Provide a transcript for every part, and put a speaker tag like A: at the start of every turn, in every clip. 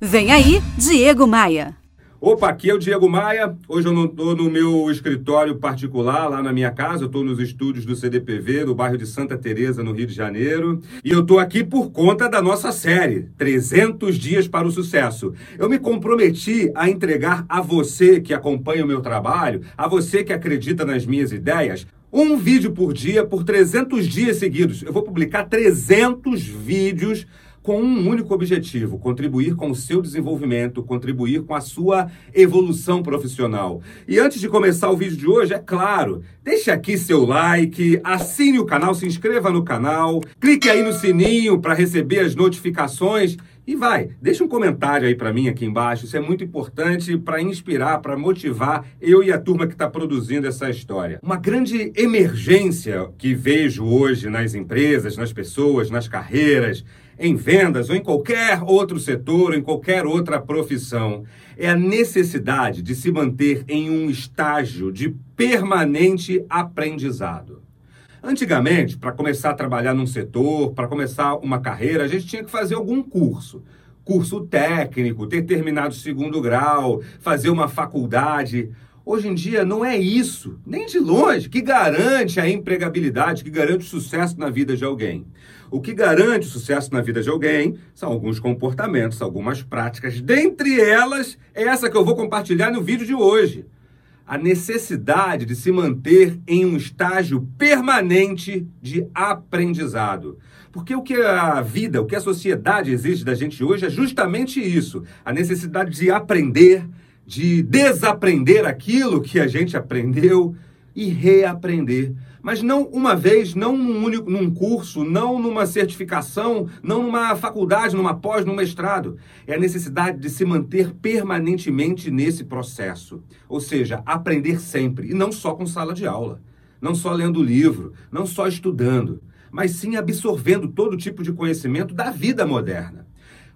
A: Vem aí, Diego Maia.
B: Opa, aqui é o Diego Maia. Hoje eu não estou no meu escritório particular, lá na minha casa. Eu estou nos estúdios do CDPV, no bairro de Santa Teresa, no Rio de Janeiro. E eu estou aqui por conta da nossa série, 300 Dias para o Sucesso. Eu me comprometi a entregar a você que acompanha o meu trabalho, a você que acredita nas minhas ideias, um vídeo por dia por 300 dias seguidos. Eu vou publicar 300 vídeos com um único objetivo: contribuir com o seu desenvolvimento, contribuir com a sua evolução profissional. E antes de começar o vídeo de hoje, é claro, deixe aqui seu like, assine o canal, se inscreva no canal, clique aí no sininho para receber as notificações e vai, deixa um comentário aí para mim aqui embaixo. Isso é muito importante para inspirar, para motivar eu e a turma que está produzindo essa história. Uma grande emergência que vejo hoje nas empresas, nas pessoas, nas carreiras, em vendas ou em qualquer outro setor, em qualquer outra profissão, é a necessidade de se manter em um estágio de permanente aprendizado. Antigamente, para começar a trabalhar num setor, para começar uma carreira, a gente tinha que fazer algum curso. Curso técnico, ter terminado o segundo grau, fazer uma faculdade. Hoje em dia não é isso, nem de longe, que garante a empregabilidade, que garante o sucesso na vida de alguém. O que garante o sucesso na vida de alguém são alguns comportamentos, algumas práticas. Dentre elas, é essa que eu vou compartilhar no vídeo de hoje a necessidade de se manter em um estágio permanente de aprendizado. Porque o que a vida, o que a sociedade exige da gente hoje é justamente isso: a necessidade de aprender, de desaprender aquilo que a gente aprendeu e reaprender mas não uma vez, não num, único, num curso, não numa certificação, não numa faculdade, numa pós, num mestrado. É a necessidade de se manter permanentemente nesse processo. Ou seja, aprender sempre, e não só com sala de aula, não só lendo livro, não só estudando, mas sim absorvendo todo tipo de conhecimento da vida moderna.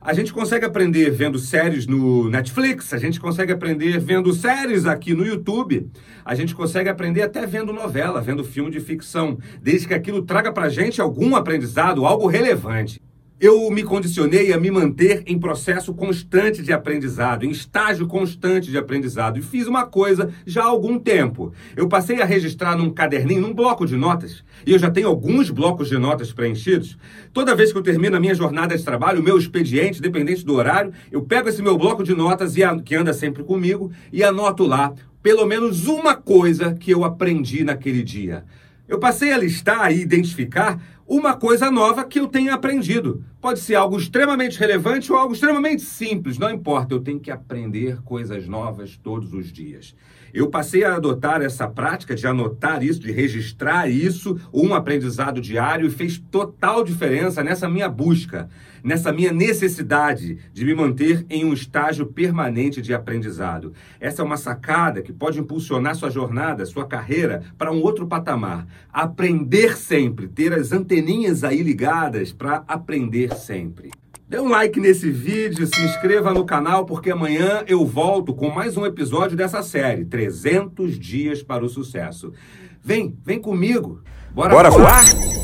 B: A gente consegue aprender vendo séries no Netflix, a gente consegue aprender vendo séries aqui no YouTube, a gente consegue aprender até vendo novela, vendo filme de ficção, desde que aquilo traga pra gente algum aprendizado, algo relevante. Eu me condicionei a me manter em processo constante de aprendizado, em estágio constante de aprendizado. E fiz uma coisa já há algum tempo. Eu passei a registrar num caderninho, num bloco de notas, e eu já tenho alguns blocos de notas preenchidos. Toda vez que eu termino a minha jornada de trabalho, o meu expediente, dependente do horário, eu pego esse meu bloco de notas, que anda sempre comigo, e anoto lá pelo menos uma coisa que eu aprendi naquele dia. Eu passei a listar e identificar uma coisa nova que eu tenha aprendido. Pode ser algo extremamente relevante ou algo extremamente simples, não importa, eu tenho que aprender coisas novas todos os dias. Eu passei a adotar essa prática de anotar isso, de registrar isso, um aprendizado diário, e fez total diferença nessa minha busca, nessa minha necessidade de me manter em um estágio permanente de aprendizado. Essa é uma sacada que pode impulsionar sua jornada, sua carreira para um outro patamar. Aprender sempre, ter as anteninhas aí ligadas para aprender sempre. Dê um like nesse vídeo, se inscreva no canal, porque amanhã eu volto com mais um episódio dessa série, 300 Dias para o Sucesso. Vem, vem comigo. Bora, Bora voar? voar?